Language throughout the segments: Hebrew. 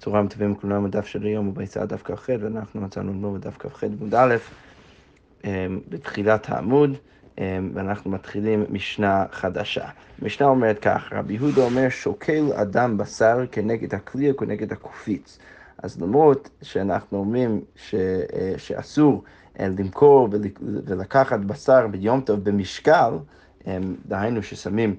צהריים טובים לכולם, הדף של היום הוא דף כ"ח, ואנחנו מצאנו ללמוד בדף כ"ח עמוד א', אמ, בתחילת העמוד, אמ, ואנחנו מתחילים משנה חדשה. המשנה אומרת כך, רבי יהודה אומר, שוקל אדם בשר כנגד הכלי או כנגד הקופיץ. אז למרות שאנחנו אומרים ש, אה, שאסור אה, למכור ולקחת בשר ביום טוב במשקל, אמ, דהיינו ששמים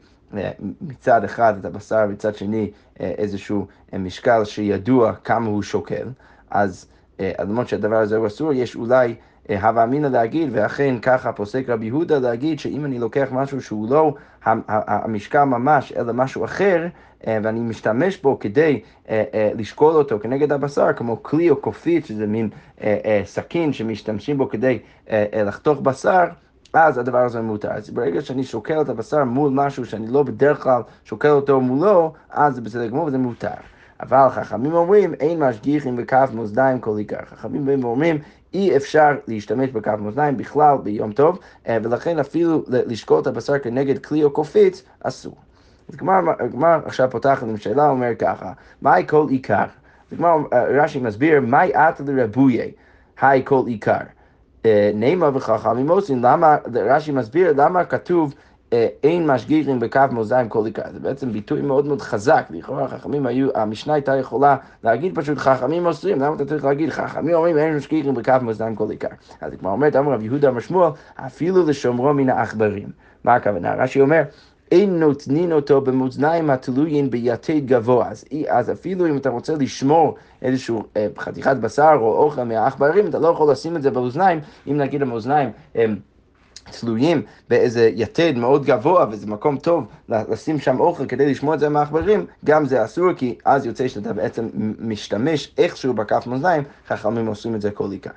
מצד אחד את הבשר, מצד שני אה, איזשהו אה, משקל שידוע כמה הוא שוקל, אז אה, למרות שהדבר הזה הוא אסור, יש אולי הווה אמינא להגיד, ואכן ככה פוסק רבי יהודה להגיד שאם אני לוקח משהו שהוא לא המשקל ממש, אלא משהו אחר, ואני משתמש בו כדי לשקול אותו כנגד הבשר, כמו כלי או קופית, שזה מין סכין שמשתמשים בו כדי לחתוך בשר, אז הדבר הזה מותר. אז ברגע שאני שוקל את הבשר מול משהו שאני לא בדרך כלל שוקל אותו מולו, אז זה בסדר גמור וזה מותר. אבל חכמים אומרים, אין משגיחים בכף מאזניים כל עיקר. חכמים באים ואומרים, אי אפשר להשתמש בכף מאזניים בכלל ביום טוב, אה, ולכן אפילו לשקול את הבשר כנגד כלי או קופיץ, אסור. אז גמר עכשיו פותחת עם שאלה, אומר ככה, מהי כל עיקר? אז גמר רש"י מסביר, מהי את לרבויה? היי כל עיקר. נעימה וחכמים עושים, למה, רש"י מסביר למה כתוב אה, אין משגיחים בכף מאזניים כל עיקר. זה בעצם ביטוי מאוד מאוד חזק, לכאורה החכמים היו, המשנה הייתה יכולה להגיד פשוט חכמים אוסרים, למה אתה צריך להגיד חכמים אומרים אין משגיחים בכף מאזניים כל עיקר. אז כמו אומרת, אמר רב יהודה אמר שמואל, אפילו לשומרו מן העכברים. מה הכוונה? רש"י אומר, אין נותנין אותו במאזניים התלויים ביתד גבוה. אז, אז אפילו אם אתה רוצה לשמור איזושהי אה, חתיכת בשר או אוכל מהעכברים, אתה לא יכול לשים את זה באוזניים, אם נגיד המאזניים הם תלויים באיזה יתד מאוד גבוה וזה מקום טוב לשים שם אוכל כדי לשמור את זה מהעכברים, גם זה אסור כי אז יוצא שאתה בעצם משתמש איכשהו בכף מאזניים, חכמים עושים את זה כל עיקר.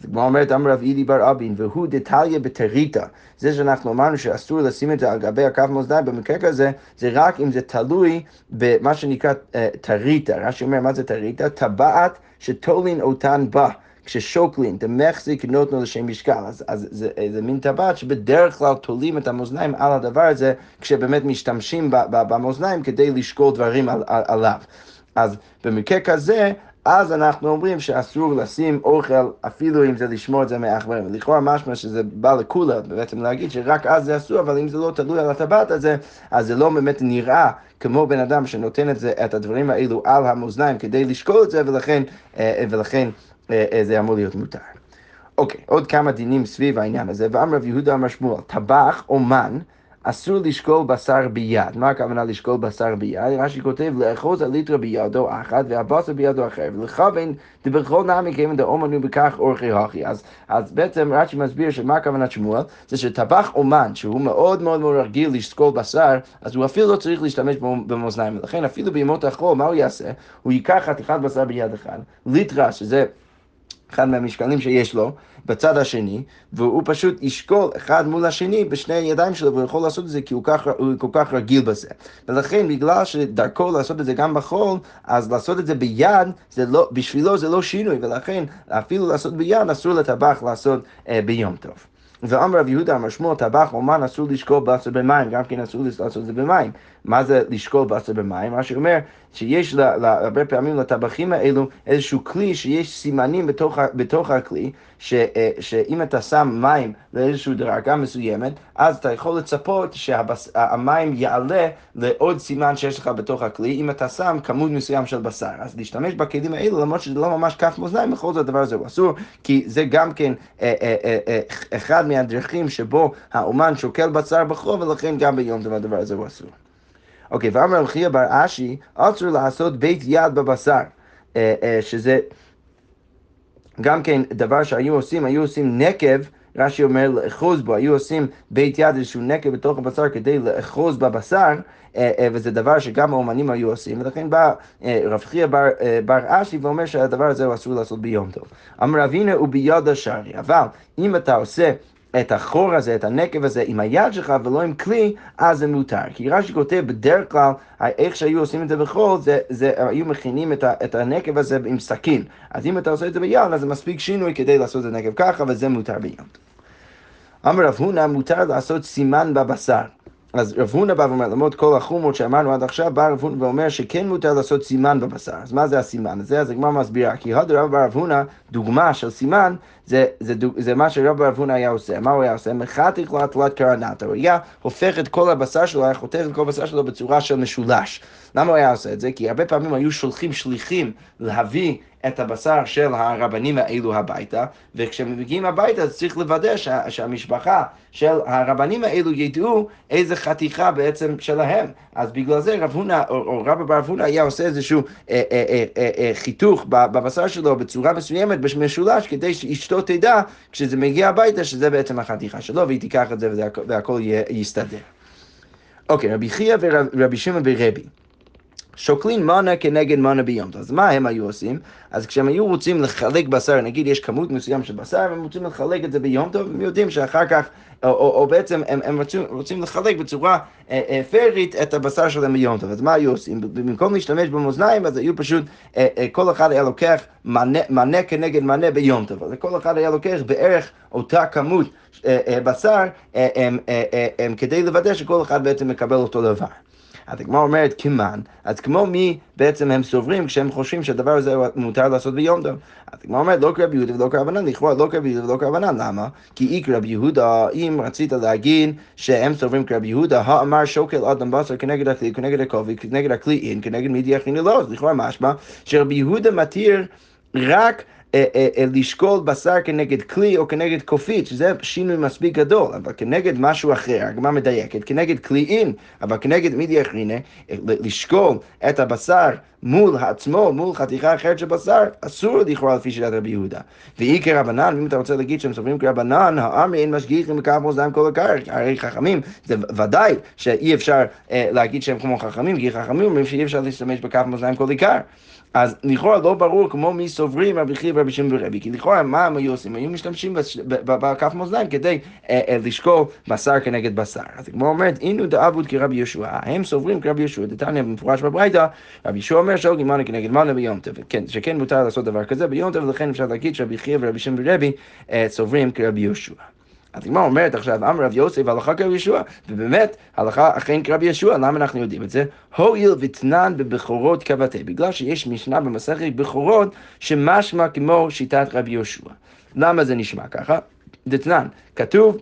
אז הגמרא אומרת, אמר רב אילי בר אבין, והוא דתליה בטריטה. זה שאנחנו אמרנו שאסור לשים את זה על גבי הקו מאזניים, במקרה כזה, זה רק אם זה תלוי במה שנקרא טריטה. אה, רש"י אומר, מה זה טריטה? טבעת שתולין אותן בה. כששוקלין, דמחזיק נותנו לשם משקל, אז, אז זה, זה מין טבעת שבדרך כלל תולים את המאזניים על הדבר הזה, כשבאמת משתמשים במאזניים כדי לשקול דברים על, על, עליו. אז במקרה כזה, אז אנחנו אומרים שאסור לשים אוכל, אפילו אם זה לשמור את זה מעכברים. לכאורה משמע שזה בא לכולה, בעצם להגיד שרק אז זה אסור, אבל אם זה לא תלוי על הטבעת הזה, אז זה לא באמת נראה כמו בן אדם שנותן את, זה, את הדברים האלו על המאזניים כדי לשקול את זה, ולכן, אה, ולכן אה, אה, זה אמור להיות מותר. אוקיי, עוד כמה דינים סביב העניין הזה, ואמר רב יהודה אמר שמואל, טבח אומן אסור לשקול בשר ביד. מה הכוונה לשקול בשר ביד? רש"י כותב, לאחוז הליטרה בידו אחת והבשר בידו אחר, ולכוון דבכל נמי כיוון דאומנו בכך אורכי הכי. אז, אז בעצם רש"י מסביר שמה הכוונת שמואל? זה שטבח אומן, שהוא מאוד מאוד מאוד רגיל לשקול בשר, אז הוא אפילו לא צריך להשתמש במאזניים. ולכן אפילו בימות החול, מה הוא יעשה? הוא ייקח חתיכת בשר ביד אחד, ליטרה, שזה... אחד מהמשקלים שיש לו בצד השני, והוא פשוט ישקול אחד מול השני בשני הידיים שלו, והוא יכול לעשות את זה כי הוא, כך, הוא כל כך רגיל בזה. ולכן, בגלל שדרכו לעשות את זה גם בחול, אז לעשות את זה ביד, זה לא, בשבילו זה לא שינוי, ולכן אפילו לעשות ביד אסור לטבח לעשות אה, ביום טוב. ואמר רב יהודה אמר שמואל טבח אומן אסור לשקול בשר במים, גם כן אסור לעשות את זה במים. מה זה לשקול בשר במים? מה שאומר שיש לה, לה, הרבה פעמים לטבחים האלו איזשהו כלי שיש סימנים בתוך, בתוך הכלי, ש, אה, שאם אתה שם מים לאיזושהי דרגה מסוימת, אז אתה יכול לצפות שהמים יעלה לעוד סימן שיש לך בתוך הכלי, אם אתה שם כמות מסוים של בשר. אז להשתמש בכלים האלו, למרות שזה לא ממש כף מאזניים, בכל זאת הדבר הזה הוא אסור, כי זה גם כן אה, אה, אה, אה, אחד מהדרכים שבו האומן שוקל בשר בחור, ולכן גם ביום הדבר הזה הוא אסור. אוקיי, ואמר חייא בר אשי, אסור לעשות בית יד בבשר, אה, אה, שזה גם כן דבר שהיו עושים, היו עושים נקב, רש"י אומר לאחוז בו, היו עושים בית יד איזשהו נקב בתוך הבשר כדי לאחוז בבשר, אה, וזה דבר שגם האומנים היו עושים, ולכן בא רב חייא בר, בר אשי ואומר שהדבר הזה הוא אסור לעשות ביום טוב. אמר אבינה הוא ביד השרי, אבל אם אתה עושה את החור הזה, את הנקב הזה, עם היד שלך ולא עם כלי, אז זה מותר. כי רש"י כותב, בדרך כלל, איך שהיו עושים את זה בחול, זה, זה היו מכינים את, ה, את הנקב הזה עם סכין. אז אם אתה עושה את זה ביד, אז זה מספיק שינוי כדי לעשות את הנקב ככה, וזה מותר ביד. אמר רב הונא, מותר לעשות סימן בבשר. אז רב הונא בא ואומר, למרות כל החומות שאמרנו עד עכשיו, בא רב הונא ואומר שכן מותר לעשות סימן בבשר. אז מה זה הסימן הזה? אז הגמרא מסבירה, כי הדר רב רב הונא, דוגמה של סימן, זה, זה, זה, זה מה שרב רב הונא היה עושה. מה הוא היה עושה? מחתיך להטלת קרנת. הוא היה הופך את כל הבשר שלו, היה חותך את כל הבשר שלו בצורה של משולש. למה הוא היה עושה את זה? כי הרבה פעמים היו שולחים שליחים להביא את הבשר של הרבנים האלו הביתה, וכשהם מגיעים הביתה אז צריך לוודא שה, שהמשפחה של הרבנים האלו ידעו איזה חתיכה בעצם שלהם. אז בגלל זה רב הונא, או, או רבא בר הונא היה עושה איזשהו אה, אה, אה, אה, אה, חיתוך בבשר שלו בצורה מסוימת, במשולש, כדי שאשתו תדע כשזה מגיע הביתה שזה בעצם החתיכה שלו, והיא תיקח את זה והכל יסתדר. אוקיי, רבי חייא ורבי שמעון ורבי. שוקלים מנה כנגד מנה ביום. אז מה הם היו עושים? אז כשהם היו רוצים לחלק בשר, נגיד יש כמות מסוים של בשר, והם רוצים לחלק את זה ביום טוב, הם יודעים שאחר כך, או, או, או בעצם הם, הם רוצים, רוצים לחלק בצורה אה, אה, פיירית את הבשר שלהם ביום טוב. אז מה היו עושים? במקום להשתמש במאזניים, אז היו פשוט, אה, אה, כל אחד היה לוקח מנה, מנה כנגד מנה ביום טוב. אז כל אחד היה לוקח בערך אותה כמות אה, אה, בשר, אה, אה, אה, אה, אה, כדי לוודא שכל אחד בעצם מקבל אותו דבר. אז הגמרא אומרת כמן, אז כמו מי בעצם הם סוברים כשהם חושבים שהדבר הזה מותר לעשות ביום טוב. אז הגמרא אומרת לא כרבי יהודה ולא כרבנן, לכאורה לא כרבי יהודה ולא כרבנן, למה? כי אי כרבי יהודה, אם רצית להגיד שהם סוברים כרבי יהודה, האמר שוקל אדם בשר כנגד הכלי, כנגד הכובע, כנגד הכלי אין, כנגד מידי הכיני לא, אז לכאורה משמע שרבי יהודה מתיר רק לשקול בשר כנגד כלי או כנגד קופית, שזה שינוי מספיק גדול, אבל כנגד משהו אחר, הגמרא מדייקת, כנגד כליאים, אבל כנגד מידי אחרינה, לשקול את הבשר מול עצמו, מול חתיכה אחרת של בשר, אסור לכאורה לפי שיטת רבי יהודה. ואי כרבנן, אם אתה רוצה להגיד שהם סוברים כרבנן, האמרי אין משגיחים מכף מאזניים כל הקרק, הרי חכמים, זה ודאי שאי אפשר אה, להגיד שהם כמו חכמים, כי חכמים אומרים שאי אפשר להשתמש בכף מאזניים כל עיקר. אז לכאורה לא ברור כמו מי סוברים רבי חייא ורבי שמעון ורבי, כי לכאורה מה הם היו עושים? היו משתמשים בכף מאזניים כדי אה, אה, לשקול בשר כנגד בשר. אז כמו אומרת, אינו דאבוד כרבי יהושע, הם סוברים כרבי יהושע, דתניא במפורש בברייתא, רבי יהושע אומר שוגי מנה כנגד מנה ביום טוב, כן, שכן מותר לעשות דבר כזה ביום טוב, ולכן אפשר להגיד שרבי חייא ורבי שמעון ורבי אה, סוברים כרבי יהושע. אז הגמרא אומרת עכשיו, אמר רב יוסף הלכה כרבי ישוע, ובאמת הלכה אכן כרבי ישוע, למה אנחנו יודעים את זה? הואיל ותנן בבכורות כבתי, בגלל שיש משנה במסכת בכורות שמשמע כמו שיטת רבי יהושע. למה זה נשמע ככה? דתנן, כתוב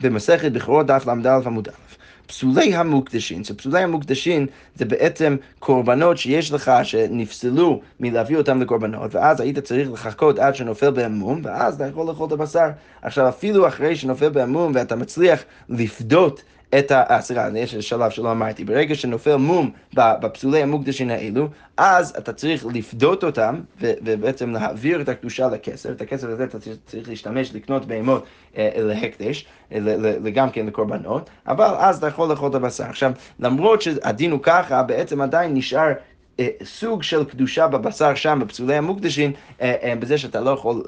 במסכת בכורות דף ל"א עמוד א'. פסולי המוקדשין, שפסולי המוקדשין זה בעצם קורבנות שיש לך שנפסלו מלהביא אותם לקורבנות, ואז היית צריך לחכות עד שנופל בהמום, ואז אתה יכול לאכול את הבשר. עכשיו אפילו אחרי שנופל בהמום ואתה מצליח לפדות את ה... אה, סליחה, יש שלב שלא אמרתי. ברגע שנופל מום בפסולי המוקדשים האלו, אז אתה צריך לפדות אותם, ובעצם להעביר את הקדושה לכסף. את הכסף הזה אתה צריך להשתמש, לקנות בהמות אה, להקדש, גם כן לקורבנות, אבל אז אתה יכול לאכול את הבשר. עכשיו, למרות שהדין הוא ככה, בעצם עדיין נשאר אה, סוג של קדושה בבשר שם, בפסולי המוקדשים, אה, אה, בזה שאתה לא יכול,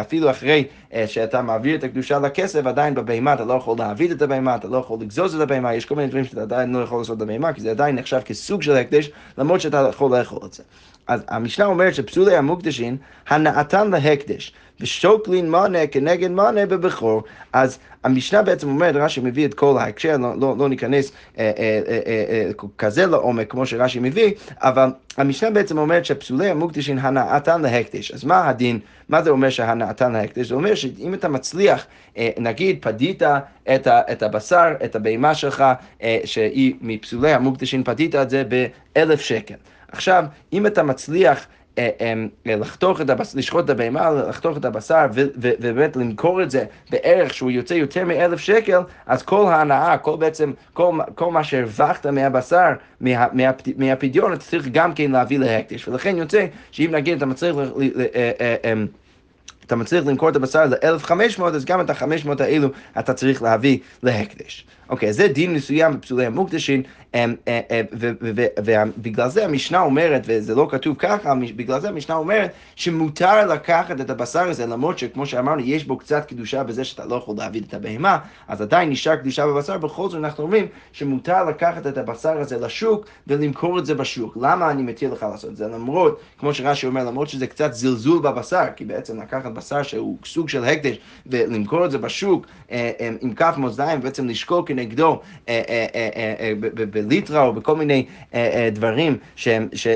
אפילו אחרי שאתה מעביר את הקדושה לכסף, עדיין בבהמה אתה לא יכול להעביד את הבהמה, אתה לא יכול לגזוז את הבהמה, יש כל מיני דברים שאתה עדיין לא יכול לעשות את הבהמה, כי זה עדיין נחשב כסוג של הקדש, למרות שאתה יכול לאכול את זה. אז המשנה אומרת שפסולי המוקדשים, הנעתן להקדש. ושוקלין מנה כנגד מנה בבכור. אז המשנה בעצם אומרת, רש"י מביא את כל ההקשר, לא, לא, לא ניכנס אה, אה, אה, אה, אה כזה לעומק כמו שרש"י מביא, אבל המשנה בעצם אומרת שפסולי המוקדשין הנעתן להקדש. אז מה הדין, מה זה אומר שהנעתן להקדש? זה אומר שאם אתה מצליח, אה, נגיד פדית את, ה, את הבשר, את הבהמה שלך, אה, שהיא מפסולי המוקדשין, פדית את זה באלף שקל. עכשיו, אם אתה מצליח אה, אה, לחתוך את הבשר, לשחוט את הבהמה, לחתוך את הבשר ובאמת למכור את זה בערך שהוא יוצא יותר מאלף שקל, אז כל ההנאה, כל בעצם, כל, כל מה שהרווחת מהבשר, מה, מה, מהפדיון, אתה צריך גם כן להביא להקדש. ולכן יוצא שאם נגיד אתה מצליח... אה, אתה מצליח למכור את הבשר ל-1,500, אז גם את ה-500 האלו אתה צריך להביא להקדש. אוקיי, אז זה דין מסוים בפסולי המוקדשים, אה, אה, ובגלל זה המשנה אומרת, וזה לא כתוב ככה, בגלל זה המשנה אומרת שמותר לקחת את הבשר הזה, למרות שכמו שאמרנו, יש בו קצת קדושה בזה שאתה לא יכול להעביד את הבהמה, אז עדיין נשאר קדושה בבשר, בכל זאת אנחנו אומרים שמותר לקחת את הבשר הזה לשוק ולמכור את זה בשוק. למה אני מתיר לך לעשות את זה? למרות, כמו שרש"י אומר, למרות שזה קצת זלזול בבשר, כי בעצם לקחת בשר שהוא סוג של הקדש ולמכור את זה בשוק אה, עם כף מאזניים, ובעצם לשקול כנגדו בליטרה או בכל מיני דברים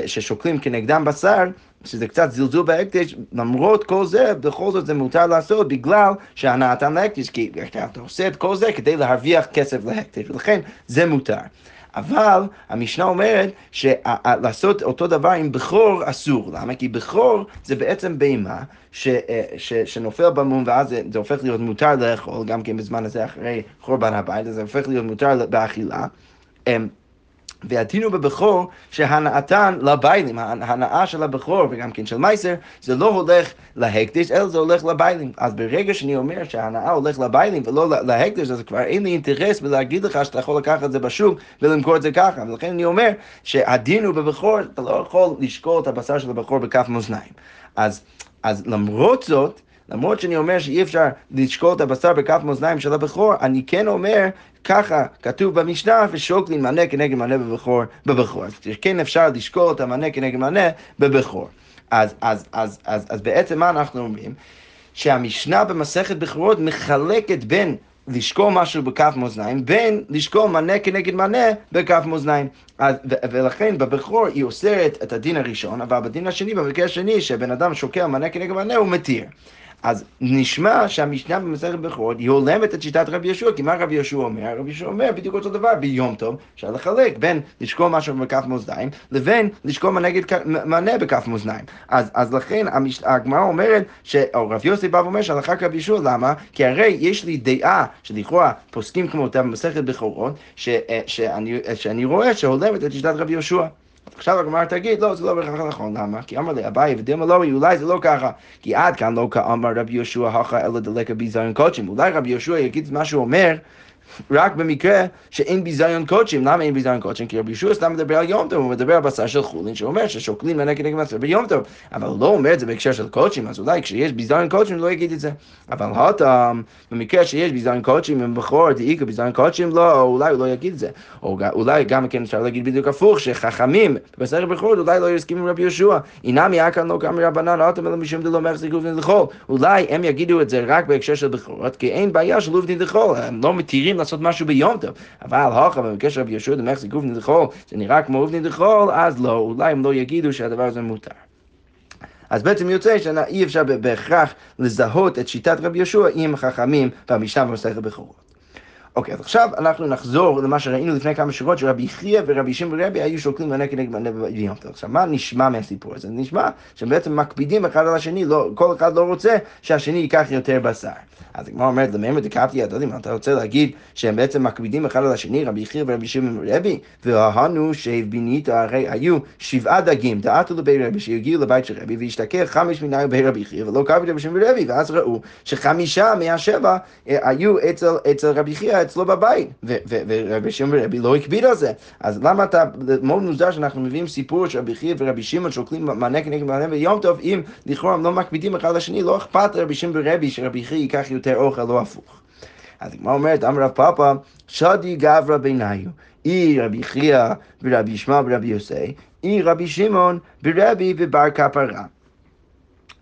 ששוקלים כנגדם בשר, שזה קצת זלזול בהקדש, למרות כל זה, בכל זאת זה מותר לעשות בגלל שהנאתן להקדש, כי אתה עושה את כל זה כדי להרוויח כסף להקדש, ולכן זה מותר. אבל המשנה אומרת שלעשות אותו דבר עם בכור אסור. למה? כי בכור זה בעצם בהמה ש, ש, שנופל במום ואז זה, זה הופך להיות מותר לאכול, גם כן בזמן הזה אחרי חורבן הבית, אז זה הופך להיות מותר באכילה. הוא בבכור שהנאתן לביילים, ההנאה של הבכור וגם כן של מייסר, זה לא הולך להקדש, אלא זה הולך לביילים. אז ברגע שאני אומר שההנאה הולך לביילים ולא להקדש, אז כבר אין לי אינטרס בלהגיד לך שאתה יכול לקחת את זה בשוק ולמכור את זה ככה. ולכן אני אומר שהדין הוא בבכור, אתה לא יכול לשקול את הבשר של הבכור בכף מאזניים. אז, אז למרות זאת, למרות שאני אומר שאי אפשר לשקול את הבשר בכף מאזניים של הבכור, אני כן אומר, ככה כתוב במשנה, ושוקלים מנה כנגד מנה בבכור, בבכור. אז כן אפשר לשקול את המנה כנגד מנה בבכור. אז, אז, אז, אז, אז בעצם מה אנחנו אומרים? שהמשנה במסכת בכורות מחלקת בין לשקול משהו בכף מאזניים, בין לשקול מנה כנגד מנה בכף מאזניים. ולכן בבכור היא אוסרת את הדין הראשון, אבל בדין השני, במקרה השני, שבן אדם שוקל מנה כנגד מנה, הוא מתיר. אז נשמע שהמשנה במסכת בכורות היא הולמת את שיטת רבי יהושע, כי מה רבי יהושע אומר? רבי יהושע אומר בדיוק אותו דבר, ביום טוב אפשר לחלק בין לשקול משהו בכף מאזניים לבין לשקול מנה בכף מאזניים. אז, אז לכן המש... הגמרא אומרת, ש... או רבי יוסי בא ואומר שהלכה כרבי יהושע, למה? כי הרי יש לי דעה שלכאורה פוסקים כמותה במסכת בכורות, ש... שאני, שאני רואה שהולמת את שיטת רבי יהושע. עכשיו הגמרא תגיד, לא, זה לא בהכרח נכון, למה? כי אמר לי, אביי ודילמה לא, אולי זה לא ככה. כי עד כאן לא כאמר רבי יהושע הכה אלא דלקה ביזיון קודשים. אולי רבי יהושע יגיד מה שהוא אומר, רק במקרה שאין ביזיון קודשים. למה אין ביזיון קודשים? כי רבי ישוע סתם מדבר על יום טוב, הוא מדבר על בשר של חולין, שאומר ששוקלים לנגד נגד מצב ביום טוב. אבל לא אומר את זה בהקשר של קודשים, אז אולי כשיש ביזיון קודשים לא יגיד את זה. אבל הותם, במקרה שיש ביזיון קודשים עם בכור, דאיקה ביזיון קודשים לא, אולי הוא לא יגיד את זה. או אולי גם כן אפשר להגיד בדיוק הפוך, שחכמים בבשר בכור אולי לא יסכימו עם רבי יהושע. אינם יעקן לא גם מרבנן, הותם אלא משום דלא מחזיק עובדין לחול. אולי הם יגידו את זה רק בהקשר של בכורות, כי אין בעיה של עובדין לחול. הם לא מתירים לעשות משהו ביום טוב. אבל הוכה של רבי יהושע דמחזיק גופני דחול, זה נראה כמו אופני דחול, אז לא, אולי הם לא יגידו שהדבר הזה מותר. אז בעצם יוצא שאי אפשר בהכרח לזהות את שיטת רבי יהושע עם חכמים במשנה במסכת בכורות. אוקיי, אז עכשיו אנחנו נחזור למה שראינו לפני כמה שורות, שרבי חייא ורבי שמעון ורבי היו שוקלים מנה כנגד מנה טוב. עכשיו, מה נשמע מהסיפור הזה? נשמע שהם בעצם מקפידים אחד על השני, לא, כל אחד לא רוצה שהשני ייקח יותר בשר. אז הגמרא אומרת, למאמר דקפתי הדודים, אתה רוצה להגיד שהם בעצם מקפידים אחד על השני, רבי חייא ורבי שמעון ורבי, וההנו שהבינית, הרי היו שבעה דגים, דעתו לבי רבי, שהגיעו לבית של רבי, והשתכר חמש מנהל בי רבי חייא, ולא קרבי רבי שמעון ורבי, ואז ראו שחמישה מהשבע אה, היו אצל, אצל רבי חייא אצלו בבית, ורבי שמעון ורבי לא הקפיד על זה. אז למה אתה, מאוד מוזר שאנחנו מביאים סיפור שרבי חייא ורבי שמעון שוקלים מנה כנגד מנה ביום טוב, אם לכאורה הם לא מקפידים אחד לשני, לא אכפת לרבי שמעון ורבי שרבי חייא ייקח יותר אוכל, לא הפוך. אז הגמרא אומרת, אמר רב פאפא, שדי גברא ביניו, אי רבי חייא ורבי ישמעאל ורבי יוסי, אי רבי שמעון ברבי ובר כפרה.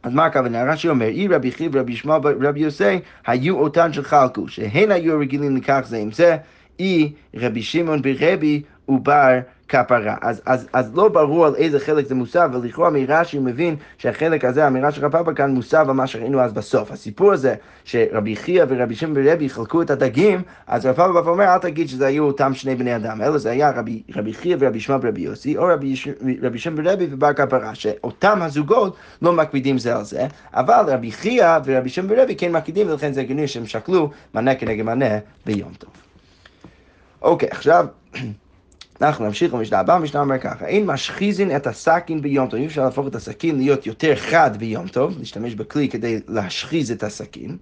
אז מה הכוונה? רש"י אומר, אי רבי חייא ורבי ישמעאל ורבי יוסי היו אותן שחלקו, שהן היו רגילים לכך זה עם זה, אי רבי שמעון ברבי ובר כפרה. אז, אז, אז לא ברור על איזה חלק זה מוסב, ולכאורה מרש"י מבין שהחלק הזה, האמירה של רב כאן מוסב על מה שראינו אז בסוף. הסיפור הזה שרבי חייא ורבי שמעון ורבי חלקו את הדגים, אז רב פאפה אומר, אל תגיד שזה היו אותם שני בני אדם, אלא זה היה רבי, רבי חייא ורבי שמעון ורבי יוסי, או רבי, רבי שמעון ורבי ובר כפרה, שאותם הזוגות לא מקפידים זה על זה, אבל רבי חייא ורבי שמעון ורבי כן מקפידים, ולכן זה הגיוני שהם שקלו מנה כנגד מנה ביום טוב. אוקיי, עכשיו... אנחנו נמשיך למשנה הבאה, המשנה אומר ככה, אין משחיזין את הסכין ביום טוב, אי אפשר להפוך את הסכין להיות יותר חד ביום טוב, להשתמש בכלי כדי להשחיז את הסכין,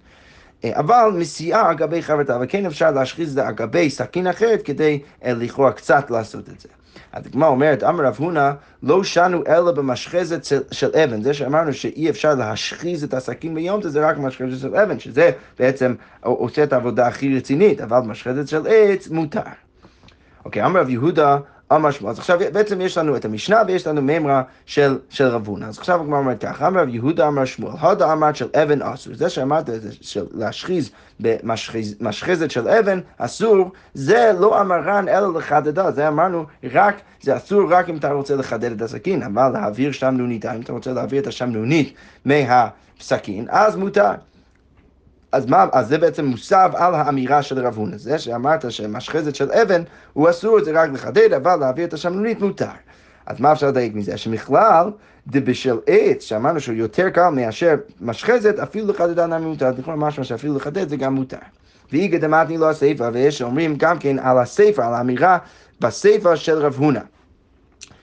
אה, אבל מסיעה על גבי חברתה, וכן אפשר להשחיז את זה על גבי סכין אחרת כדי אה, לכאורה קצת לעשות את זה. הדגמרא אומרת, אמר רב הונא, לא שנו אלא במשחזת של, אבן. זה שאמרנו שאי אפשר להשחיז את הסכין ביום זה רק משחזת של אבן, שזה בעצם עושה את העבודה הכי רצינית, אבל משחזת של עץ מותר. אוקיי, אמר רב יהודה, אמר שמואל. אז עכשיו בעצם יש לנו את המשנה ויש לנו מימרה של, של רב הונא. אז עכשיו הגמרא אומרת ככה, אמר רב יהודה אמר שמואל, הודה אמרת של אבן אסור. זה שאמרת להשחיז במשחזת של אבן אסור, זה לא אמרן אלא לחדדה, זה אמרנו רק, זה אסור רק אם אתה רוצה לחדד את הסכין, אבל להעביר שמנונית, אם אתה רוצה להעביר את השמנונית מהסכין, אז מותר. אז, מה, אז זה בעצם מוסב על האמירה של רב הונא, זה שאמרת שמשחזת של אבן הוא אסור, זה רק לחדד, אבל להעביר את השמנונית מותר. אז מה אפשר לדייק מזה? שמכלל, דבשל עץ, שאמרנו שהוא יותר קל מאשר משחזת, אפילו לחדדה נמי מותר, לכאורה משמע שאפילו לחדד זה גם מותר. ואיגא דמתני לו הסיפא, ויש שאומרים גם כן על הסיפא, על האמירה בסיפא של רב הונא.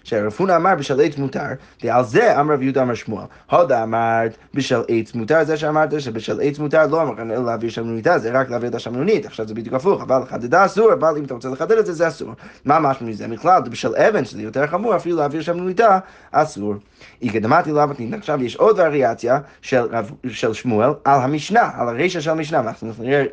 שרב הונא אמר בשל עץ מותר, ועל זה אמר רב יהודה אמר שמואל. הודה אמרת בשל עץ מותר, זה שאמרת שבשל עץ מותר לא אמר אלא להעביר שמנוניתה, זה רק להעביר את השמנונית, עכשיו זה בדיוק הפוך, אבל לחדדה אסור, אבל אם אתה רוצה לחדד את זה, זה אסור. מה משמע מזה? בכלל, בשל אבן, שזה יותר חמור, אפילו להעביר שמנוניתה, אסור. הקדמתי לאו מתנית. עכשיו יש עוד וריאציה של, של שמואל על המשנה, על הרשע של המשנה, אנחנו נראה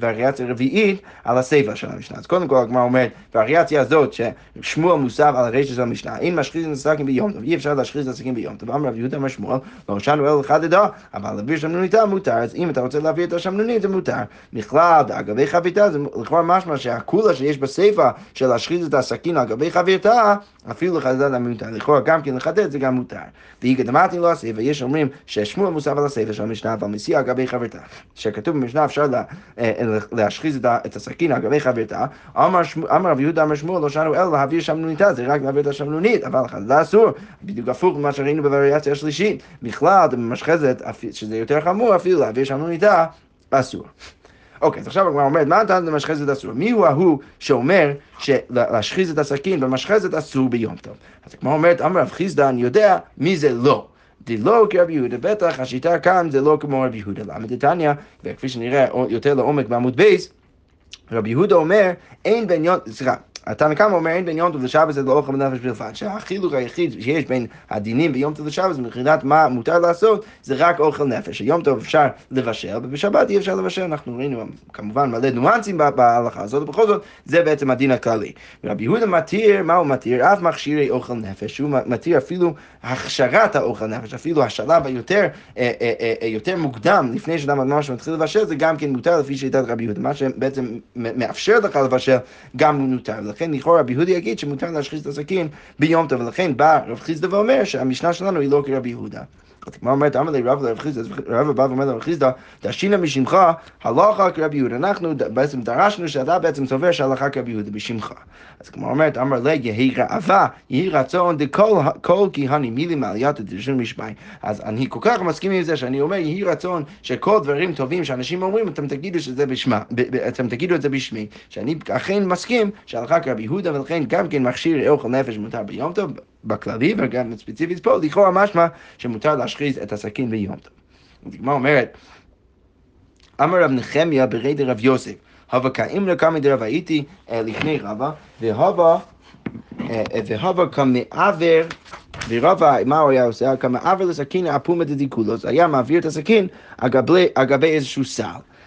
וריאציה רביעית על הסיפא של המשנה. אז קודם כל הגמרא אומרת, וריאציה הזאת ששמואל מוסב על הרשע של המשנה, משחיז את הסכין ביום טוב, אי אפשר להשחיז את הסכין ביום טוב. אמר רב יהודה אמר שמואל, לא שאנו אלא אחד לדע, אבל להעביר שמנוניתה מותר, אז אם אתה רוצה להעביר את השמנונית זה מותר. בכלל, אגבי חביתה זה לכאורה משמע שהקולה שיש בסיפא של להשחיז את הסכין על גבי חביתה, אפילו לחדד למותר. לכאורה גם כן לחדד זה גם מותר. והיא קדמתי לו הסיפא, יש אומרים ששמואל מוסף על הסיפא של המשנה, אבל מסיע על גבי חברתה. שכתוב במשנה אפשר אה, להשחיז את הסכין על גבי חברתה, אמר רב יהודה אמר שמואל לא שאנו אלא להעביר שמנוניתה, זה רק להעביר את השמנונית, אבל חדדה אסור, בדיוק הפוך ממה שראינו בווריאציה השלישית. בכלל, במשחזת, שזה יותר חמור, אפילו להעביר שמנוניתה, אסור. אוקיי, אז עכשיו הגמרא אומרת, מה נתן למשחזת אסור? מי הוא ההוא שאומר שלהשחיז את הסכין במשחזת אסור ביום טוב? אז הגמרא אומרת, אמר רב חיסדא, אני יודע מי זה לא. דלא כרבי יהודה, בטח השיטה כאן זה לא כמו רבי יהודה. למה דתניא, וכפי שנראה יותר לעומק בעמוד בייס, רבי יהודה אומר, אין יום, סליחה, התנא קמא אומר אין בין יום טוב לשבת זה לא אוכל בנפש בלבד, שהחילוק היחיד שיש בין הדינים ביום טוב לשבת מבחינת מה מותר לעשות זה רק אוכל נפש. יום טוב אפשר לבשל ובשבת אי אפשר לבשל, אנחנו ראינו כמובן מלא ניואנסים בהלכה הזאת, ובכל זאת זה בעצם הדין הכללי. רבי יהודה מתיר, מה הוא מתיר? אף מכשירי אוכל נפש, הוא מתיר אפילו הכשרת האוכל נפש, אפילו השלב היותר אה, אה, אה, יותר מוקדם לפני שאדם ממש מתחיל לבשל זה גם כן מותר לפי שיטת רבי יהודה, מה שבעצם מאפשר לך לבשל גם מותר. ולכן לכאורה רבי יהודה יגיד שמותר להשחיז את הסכין ביום טוב, ולכן בא רב חיסדא ואומר שהמשנה שלנו היא לא כרבי יהודה. הגמרא אומרת, אמר לי רב לרב חיסדא, רב בא ואומר לרב חיסדא, דשינא משמך, הלכה כרבי יהודה. אנחנו בעצם דרשנו שאתה בעצם סובר שהלכה כרבי יהודה בשמך. אז הגמרא אומרת, אמר לי, יהי ראווה, יהי רצון דכל כהני מילי מעלייתא דרשון משמעי. אז אני כל כך מסכים עם זה שאני אומר, יהי רצון שכל דברים טובים שאנשים אומרים, אתם תגידו שזה בשמה, אתם תגידו את זה בשמי. שאני אכן מסכים שהלכה כרבי יהודה, ולכן גם כן מכשיר אוכל נפש מותר ביום טוב. בכללי וגם ספציפית פה, לכאורה משמע שמותר להשחיז את הסכין ביום טוב. הגמרא אומרת, אמר רב נחמיה ברי דרב יוסף, הווה כאמר קמא דרב הייתי אה, לפני רבא, והווה אה, והווה כמעבר, ורבא, מה הוא היה עושה? כמעבר לסכין אפומה דדיקולוס, היה מעביר את הסכין על גבי איזשהו סל.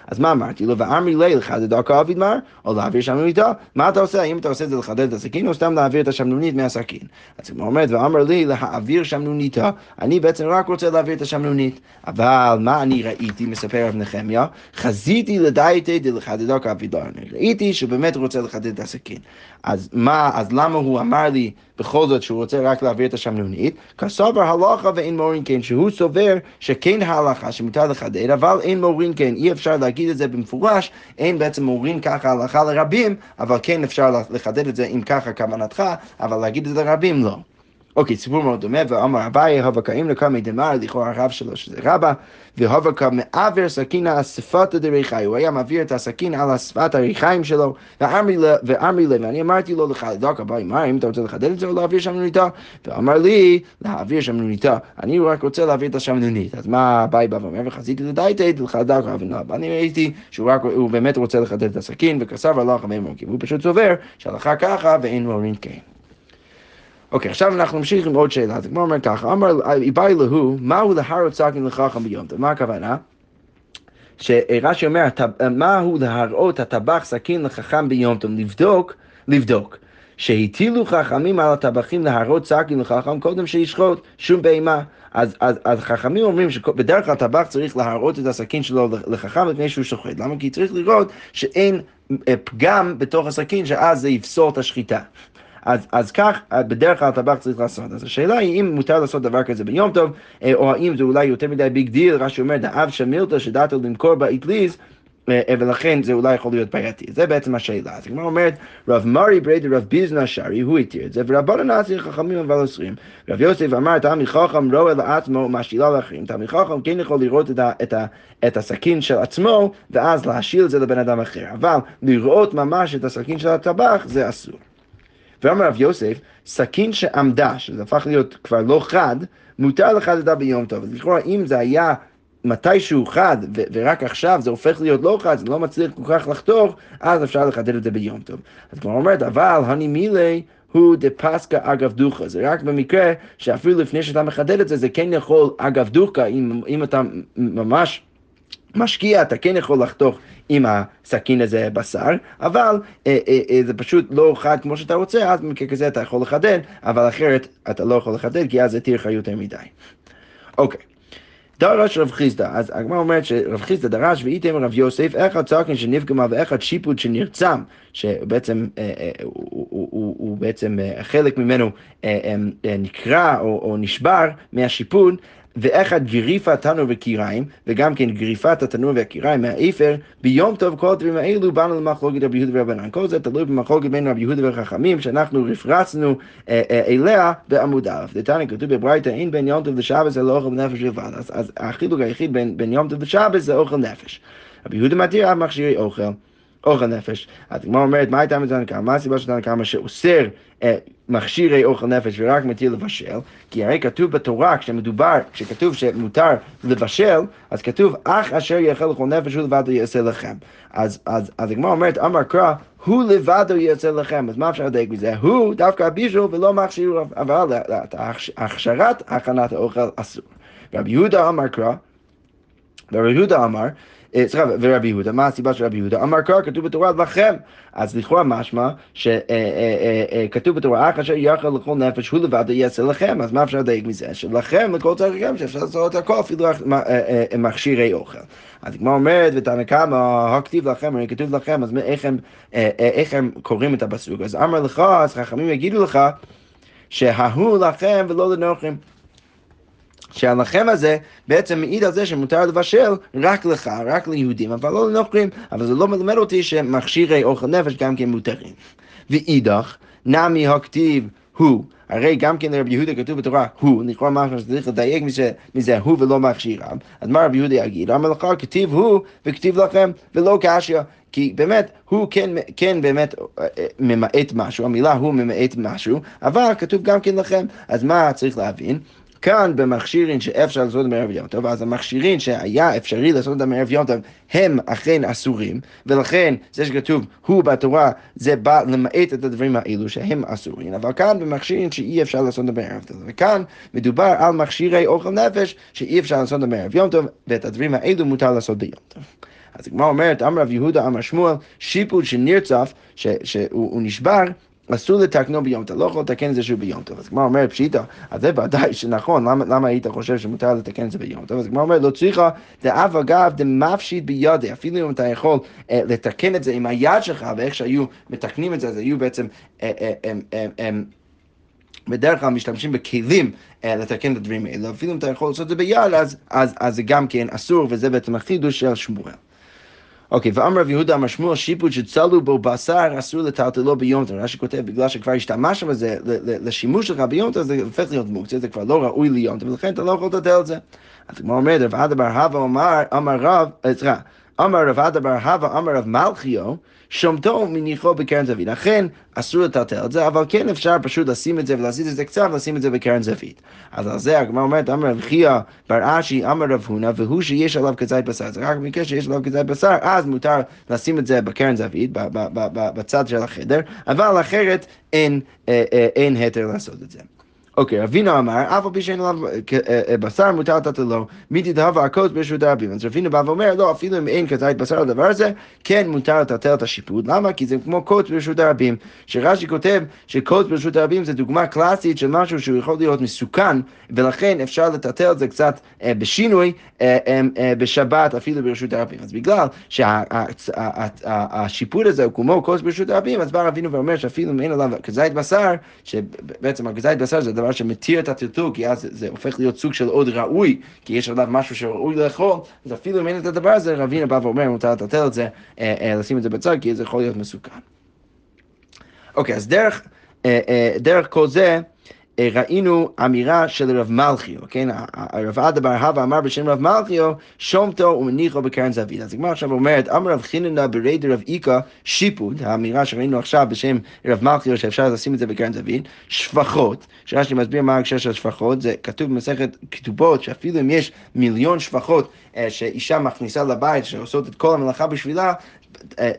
אז מה אמרתי לו? ואמרי לי לחדד דרכו אביד מר, או להעביר שמנוניתו? מה אתה עושה? האם אתה עושה את זה לחדד את הסכין, או סתם להעביר את השמנונית מהסכין? אז הוא אומר, ואמר לי להעביר שמנוניתו, אני בעצם רק רוצה להעביר את השמנונית. אבל מה אני ראיתי, מספר רב נחמיה? חזיתי לדייתי דלחדד דרכו אביד מר. ראיתי שהוא באמת רוצה לחדד את הסכין. אז מה, אז למה הוא אמר לי בכל זאת שהוא רוצה רק להעביר את השמנונית? כסובר הלכה ואין מורין כן, שהוא סובר שכן ההלכה שמותר לחדד, אבל אין מורין כן, אי אפשר להגיד את זה במפורש, אין בעצם מורין ככה הלכה לרבים, אבל כן אפשר לחדד את זה אם ככה כוונתך, אבל להגיד את זה לרבים לא. אוקיי, סיפור מאוד דומה, ואמר אביי, הווה קאים לקמי דמר, לכאורה הרב שלו שזה רבא, והווה כמעבר סכינה אספתא דריחי, הוא היה מעביר את הסכין על אספת הריחיים שלו, ואמרי לי, ואני אמרתי לו לך לדוק אביי, מה, אם אתה רוצה לחדד את זה או להעביר שמנוניתה? ואמר לי, להעביר שמנוניתה, אני רק רוצה להעביר את השמנונית, אז מה אביי בא ואומר, וחזיתי לדייתי, לחדק אבנב, אני ראיתי שהוא באמת רוצה לחדד את הסכין, וכסף הלך הוא פשוט סובר שהלכה ככה ואין מורין כן. אוקיי, עכשיו אנחנו נמשיך עם עוד שאלה. אז כמו אומר ככה, אמר איבאי להו, מהו להרות סכין לחכם ביום טוב? מה הכוונה? שרש"י אומר, מהו להראות הטבח סכין לחכם ביום טוב? לבדוק, לבדוק. שהטילו חכמים על הטבחים להרוט סכין לחכם קודם שישחוט שום בהמה. אז, אז, אז חכמים אומרים שבדרך כלל טבח צריך להראות את הסכין שלו לחכם לפני שהוא שוחט. למה? כי צריך לראות שאין אה, פגם בתוך הסכין, שאז זה יפסול את השחיטה. אז, אז כך בדרך כלל הטבח צריך לעשות. אז השאלה היא אם מותר לעשות דבר כזה ביום טוב, אה, או האם זה אולי יותר מדי big deal, רש"י אומר, דאב שמילתא שדעתו למכור באטליז, אה, ולכן זה אולי יכול להיות בעייתי. זה בעצם השאלה. אז הגמרא אומרת, רב מרי בריה דרב ביזנא שרי, הוא התיר את זה, ורבנן נאסי חכמים אבל אוסרים. רב יוסף אמר, תלמיד חכם רואה לעצמו ומשאילה לאחרים. תלמיד חכם כן יכול לראות את, ה, את, ה, את הסכין של עצמו, ואז להשיל את זה לבן אדם אחר. אבל לראות ממש את הסכין של הטבח, זה אסור. ואמר רב יוסף, סכין שעמדה, שזה הפך להיות כבר לא חד, מותר לחדדה ביום טוב. אז לכאורה, אם זה היה מתישהו חד, ו- ורק עכשיו זה הופך להיות לא חד, זה לא מצליח כל כך לחתוך, אז אפשר לחדד את זה ביום טוב. אז כבר אומרת, אבל הני מילי הוא דה פסקה אגב דוחה. זה רק במקרה שאפילו לפני שאתה מחדד את זה, זה כן יכול אגב דוחה, אם, אם אתה ממש... משקיע, אתה כן יכול לחתוך עם הסכין הזה בשר, אבל אה, אה, אה, זה פשוט לא חד כמו שאתה רוצה, אז במקרה כזה אתה יכול לחדד, אבל אחרת אתה לא יכול לחדד, כי אז זה תהיה לך יותר מדי. אוקיי. דרש רב חיסדא, אז הגמרא אומרת שרב חיסדא דרש ואיתם רב יוסף, אחד צעקין שנפגמה ואחד שיפוט שנרצם, שבעצם אה, אה, הוא, הוא, הוא, הוא בעצם אה, חלק ממנו נקרע או, או נשבר מהשיפוט, ואחד גריפת תנור וקיריים, וגם כן גריפת התנור והקיריים מהאפר, ביום טוב כל הדברים האלו באנו למחלוקת רבי יהודה ורבנן. כל זה תלוי במחלוקת בין רבי יהודה וחכמים, שאנחנו רפרצנו אה, אה, אליה בעמוד א'. דתניא כתוב בברייתא, אין בין יום טוב לשבת זה לא אוכל נפש בלבד. אז, אז החילוק היחיד בין, בין יום טוב לשבת זה אוכל נפש. רבי יהודה מתיר על מכשירי אוכל. אוכל נפש. אז הגמרא אומרת, מה הייתה מתנא קמא? מה הסיבה של תנא קמא שאוסר אה, מכשירי אוכל נפש ורק מתיר לבשל? כי הרי כתוב בתורה, כשמדובר, כשכתוב שמותר לבשל, אז כתוב, אך אשר יאכל לכל נפש הוא לבד יעשה לכם. אז, אז, אז הגמרא אומרת, אמר קרא, הוא לבדו יעשה לכם, אז מה אפשר לדייק מזה? הוא דווקא הבישול ולא מכשיר, אבל הכשרת הכנת האוכל אסור. רבי יהודה אמר קרא, ורבי יהודה אמר, סליחה, ורבי יהודה, מה הסיבה של רבי יהודה? אמר קרא, כתוב בתורה לכם. אז לכאורה משמע שכתוב אה, אה, בתורה, אך אשר יאכל לכל נפש הוא לבד יעשה לכם, אז מה אפשר לדייק מזה? שלכם, לכל צרכם, שאפשר לעשות הכל, אפילו מכשירי אוכל. אז כמו אומרת, ותנא קמא, הכתיב לכם, הרי כתוב לכם, אז איך הם קוראים את הפסוק? אז אמר לך, אז חכמים יגידו לך, שההוא לכם ולא לנוחם. שהלחם הזה בעצם מעיד על זה שמותר לבשל רק לך, רק ליהודים, אבל לא לנוכרים, אבל זה לא מלמד אותי שמכשירי אוכל נפש גם כן מותרים. ואידך, נמי הכתיב הוא, הרי גם כן לרבי יהודה כתוב בתורה הוא, לכאורה משהו שצריך לדייק מזה, מזה הוא ולא מכשירם, אז מה רבי יהודה יגיד? לך כתיב הוא וכתיב לכם ולא קשיא, כי באמת הוא כן, כן באמת אה, אה, ממעט משהו, המילה הוא ממעט משהו, אבל כתוב גם כן לכם, אז מה צריך להבין? כאן במכשירים שאפשר לעשות מערב יום טוב, אז המכשירים שהיה אפשרי לעשות אותם מערב יום טוב הם אכן אסורים, ולכן זה שכתוב הוא בתורה זה בא למעט את הדברים האלו שהם אסורים, אבל כאן במכשירים שאי אפשר לעשות אותם מערב טוב, וכאן מדובר על מכשירי אוכל נפש שאי אפשר לעשות אותם מערב יום טוב, ואת הדברים האלו מותר לעשות ביום טוב. אז הגמרא אומרת, אמר רב יהודה, אמר שמואל, שיפוט שנרצף, שהוא נשבר, אסור לתקנו ביום טוב, לא יכול לתקן את זה שוב ביום טוב. אז הגמרא אומרת פשיטא, אז זה ודאי שנכון, למה, למה היית חושב שמותר לתקן את זה ביום טוב? אז הגמרא אומרת, לא צריכה דאב אגב דמפשיט בידי, אפילו אם אתה יכול אה, לתקן את זה עם היד שלך, ואיך שהיו מתקנים את זה, אז היו בעצם... אה, אה, אה, אה, אה, בדרך כלל משתמשים בכלים uh, לתקן את הדברים האלה, אפילו אם אתה יכול לעשות את זה ביד, אז, אז, אז זה גם כן אסור, וזה בעצם החידוש של שמואל. אוקיי, ואמר רב יהודה שמואל שיפוט שצלו בו בשר אסור לטלטלו ביום טוב. רש"י כותב בגלל שכבר השתמשת בזה לשימוש שלך ביום טוב זה הופך להיות מוקצה, זה כבר לא ראוי ליום טוב, ולכן אתה לא יכול לטלטל את זה. אז כמו אומר רב עדה בר הווה אמר רב, אה, סליחה, אמר רב עדה בר הווה אמר רב מלכיו שומתו מניחו בקרן זווית. אכן, אסור לטלטל את זה, אבל כן אפשר פשוט לשים את זה ולהזיז את זה קצת ולשים את זה בקרן זווית. אז על זה הגמרא אומרת, אמר רב חייא בר אשי, אמר רב הונא, והוא שיש עליו כזית בשר. זה רק במקרה שיש עליו כזית בשר, אז מותר לשים את זה בקרן זווית, בצד של החדר, אבל אחרת אין, אה, אה, אין היתר לעשות את זה. אוקיי, רבינו אמר, אף על פי שאין עליו בשר מותר לתת לו, מידי דהבה הכוס ברשות הרבים. אז רבינו בא ואומר, לא, אפילו אם אין כזית בשר לדבר הזה, כן מותר לטלטל את השיפוט. למה? כי זה כמו קוץ ברשות הרבים. שרש"י כותב שקוץ ברשות הרבים זה דוגמה קלאסית של משהו שהוא יכול להיות מסוכן, ולכן אפשר לטלטל את זה קצת בשינוי בשבת, אפילו ברשות הרבים. אז בגלל שהשיפוט הזה הוא כמו קוץ ברשות הרבים, אז בא רבינו ואומר שאפילו אם אין עליו כזית בשר, שבעצם הכזית בשר זה דבר שמתיר את הטלטול, כי אז זה הופך להיות סוג של עוד ראוי, כי יש עליו משהו שראוי לאכול, אז אפילו אם אין את הדבר הזה, רבינו בא ואומר, מותר לטלטל את זה, אה, אה, לשים את זה בצד, כי זה יכול להיות מסוכן. אוקיי, אז דרך, אה, דרך כל זה, ראינו אמירה של רב מלכיו, כן? רב עדה בר הווה אמר בשם רב מלכיו, שומתו ומניחו בקרן זווית. אז הגמרא עכשיו אומרת, אמר רב חיננה ברי דרב איכא שיפוד, האמירה שראינו עכשיו בשם רב מלכיו, שאפשר לשים את זה בקרן זווית, שפחות, שרש"י מסביר מה ההקשר של שפחות, זה כתוב במסכת כתובות, שאפילו אם יש מיליון שפחות אה, שאישה מכניסה לבית, שעושות את כל המלאכה בשבילה,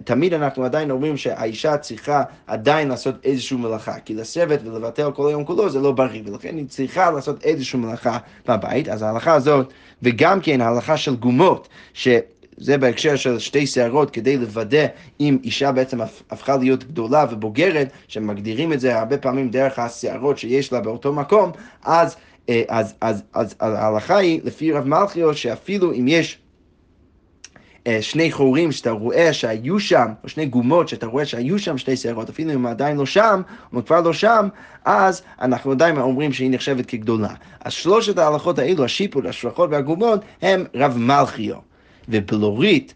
תמיד אנחנו עדיין אומרים שהאישה צריכה עדיין לעשות איזושהי מלאכה, כי לשבת ולבטל כל היום כולו זה לא בריא, ולכן היא צריכה לעשות איזושהי מלאכה בבית, אז ההלכה הזאת, וגם כן ההלכה של גומות, ש... זה בהקשר של שתי שערות כדי לוודא אם אישה בעצם הפכה להיות גדולה ובוגרת, שמגדירים את זה הרבה פעמים דרך השערות שיש לה באותו מקום, אז, אה, אז, אז, אז, אז ההלכה היא, לפי רב מלכיו, שאפילו אם יש אה, שני חורים שאתה רואה שהיו שם, או שני גומות שאתה רואה שהיו שם שתי שערות, אפילו אם עדיין לא שם, או כבר לא שם, אז אנחנו עדיין אומרים שהיא נחשבת כגדולה. אז שלושת ההלכות האלו, השיפוט, השפחות והגומות, הם רב מלכיו. ובלורית,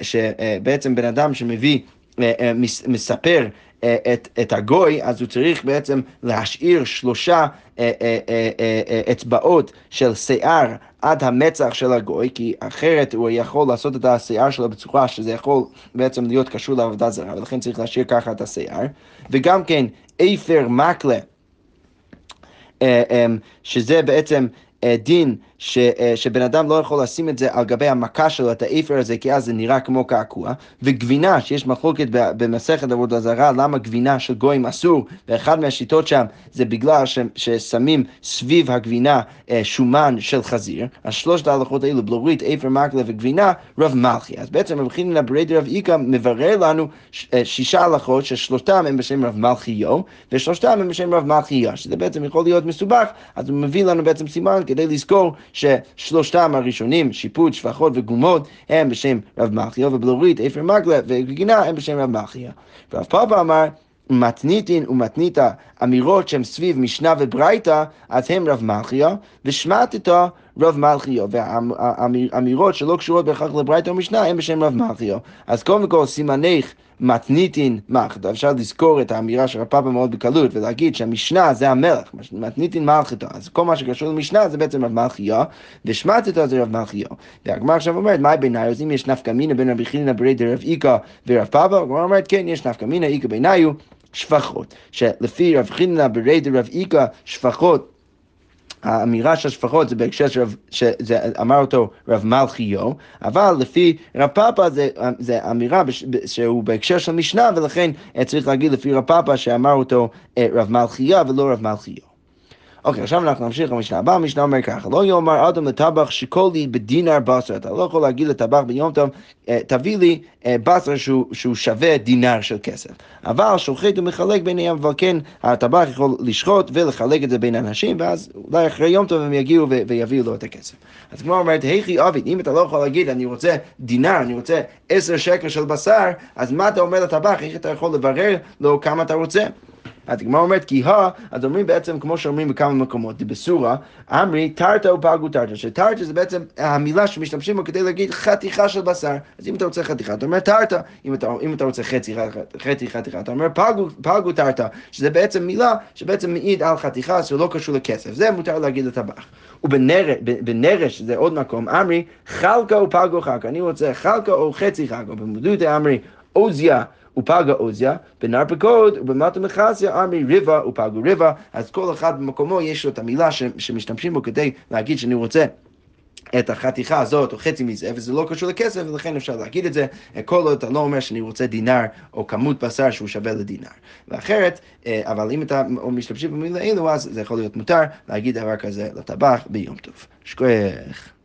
שבעצם בן אדם שמביא, אה, אה, מספר את, את הגוי, אז הוא צריך בעצם להשאיר שלושה אצבעות של שיער עד המצח של הגוי, כי אחרת הוא יכול לעשות את השיער שלו בצורה שזה יכול בעצם להיות קשור לעבודה זרה, ולכן צריך להשאיר ככה את השיער. וגם כן, אפר מקלה, אה, אה, שזה בעצם אה, דין ש, אה, שבן אדם לא יכול לשים את זה על גבי המכה שלו, את האפר הזה, כי אז זה נראה כמו קעקוע, וגבינה, שיש מחלוקת במסכת עבודה זרה, למה גבינה של גויים אסור, ואחד מהשיטות שם זה בגלל ש, ששמים סביב הגבינה אה, שומן של חזיר, אז שלושת ההלכות האלו, בלורית, אפר, מקלה וגבינה, רב מלכי. אז בעצם רב חיננה בריידי רב איכא מברר לנו שישה הלכות ששלושתם הם בשם רב מלכיו, ושלושתם הם בשם רב מלכיה, שזה בעצם יכול להיות מסובך, אז הוא מביא לנו בעצם סימן כדי לזכור ששלושתם הראשונים, שיפוט, שפחות וגומות, הם בשם רב מלכיה, ובלורית, אפר מגלה וגינה הם בשם רב מלכיה. ורב פאפה אמר, מתניתין ומתניתא, אמירות שהן סביב משנה וברייתא, אז הם רב מלכיה, ושמטתא רב מלכיה, והאמירות שלא קשורות בהכרח לברייתא ומשנה, הם בשם רב מלכיה. אז קודם כל סימנך מתניתין מלכתא, אפשר לזכור את האמירה של רב מאוד בקלות ולהגיד שהמשנה זה המלך, מתניתין מלכתא, אז כל מה שקשור למשנה זה בעצם רב מלכיו, ושמטתא זה רב מלכיו. והגמר עכשיו אומרת, מה בעיניו? אז אם יש נפקא מינא בין רבי חינא ברי דרב איכא ורב פאבא, הגמר אומרת, כן, יש נפקא מינא, איכא בעיניו, שפחות. שלפי רב חינא ברי דרב איכא, שפחות האמירה של שפחות זה בהקשר שזה אמר אותו רב מלכיו, אבל לפי רב פאפה זה, זה אמירה בש, שהוא בהקשר של משנה, ולכן צריך להגיד לפי רב פאפה שאמר אותו אה, רב מלכיו ולא רב מלכיו. אוקיי, עכשיו אנחנו נמשיך למשנה הבאה, המשנה אומר ככה, לא יאמר אדם לטבח שכל לי בדינר בשר, אתה לא יכול להגיד לטבח ביום טוב, אה, תביא לי אה, בשר שהוא, שהוא שווה דינר של כסף. אבל שוחט ומחלק ביניהם, אבל כן, הטבח יכול לשחוט ולחלק את זה בין אנשים, ואז אולי אחרי יום טוב הם יגיעו ויביאו לו את הכסף. אז כמו אומרת, היכי עביד, אם אתה לא יכול להגיד, אני רוצה דינר, אני רוצה עשר שקל של בשר, אז מה אתה אומר לטבח, איך אתה יכול לברר לו כמה אתה רוצה? הגמרא אומרת כי הא, אז אומרים בעצם כמו שאומרים בכמה מקומות, בסורה, אמרי תרתא ופגו תרתא, שתרתא זה בעצם המילה שמשתמשים בה כדי להגיד חתיכה של בשר, אז אם אתה רוצה חתיכה, אתה אומר תרתא, אם אתה, אם אתה רוצה חצי, חצי חתיכה, אתה אומר פגו, פגו תרתא, שזה בעצם מילה שבעצם מעיד על חתיכה שלא קשור לכסף, זה מותר להגיד לטבח. ובנרש, זה עוד מקום, אמרי חלקה ופגו חלקה, אני רוצה חלקה או חצי חלקה, במודות אמרי עוזיה ופגה עוזיה, בנר פקוד ובמטה מכסיה אמרי ריבה ופגו ריבה, אז כל אחד במקומו יש לו את המילה שמשתמשים בו כדי להגיד שאני רוצה את החתיכה הזאת או חצי מזה, וזה לא קשור לכסף, ולכן אפשר להגיד את זה, כל עוד אתה לא אומר שאני רוצה דינר או כמות בשר שהוא שווה לדינר. ואחרת, אה, אבל אם אתה משתמשים במילה אלו, אז זה יכול להיות מותר להגיד דבר כזה לטבח ביום טוב. שכוח.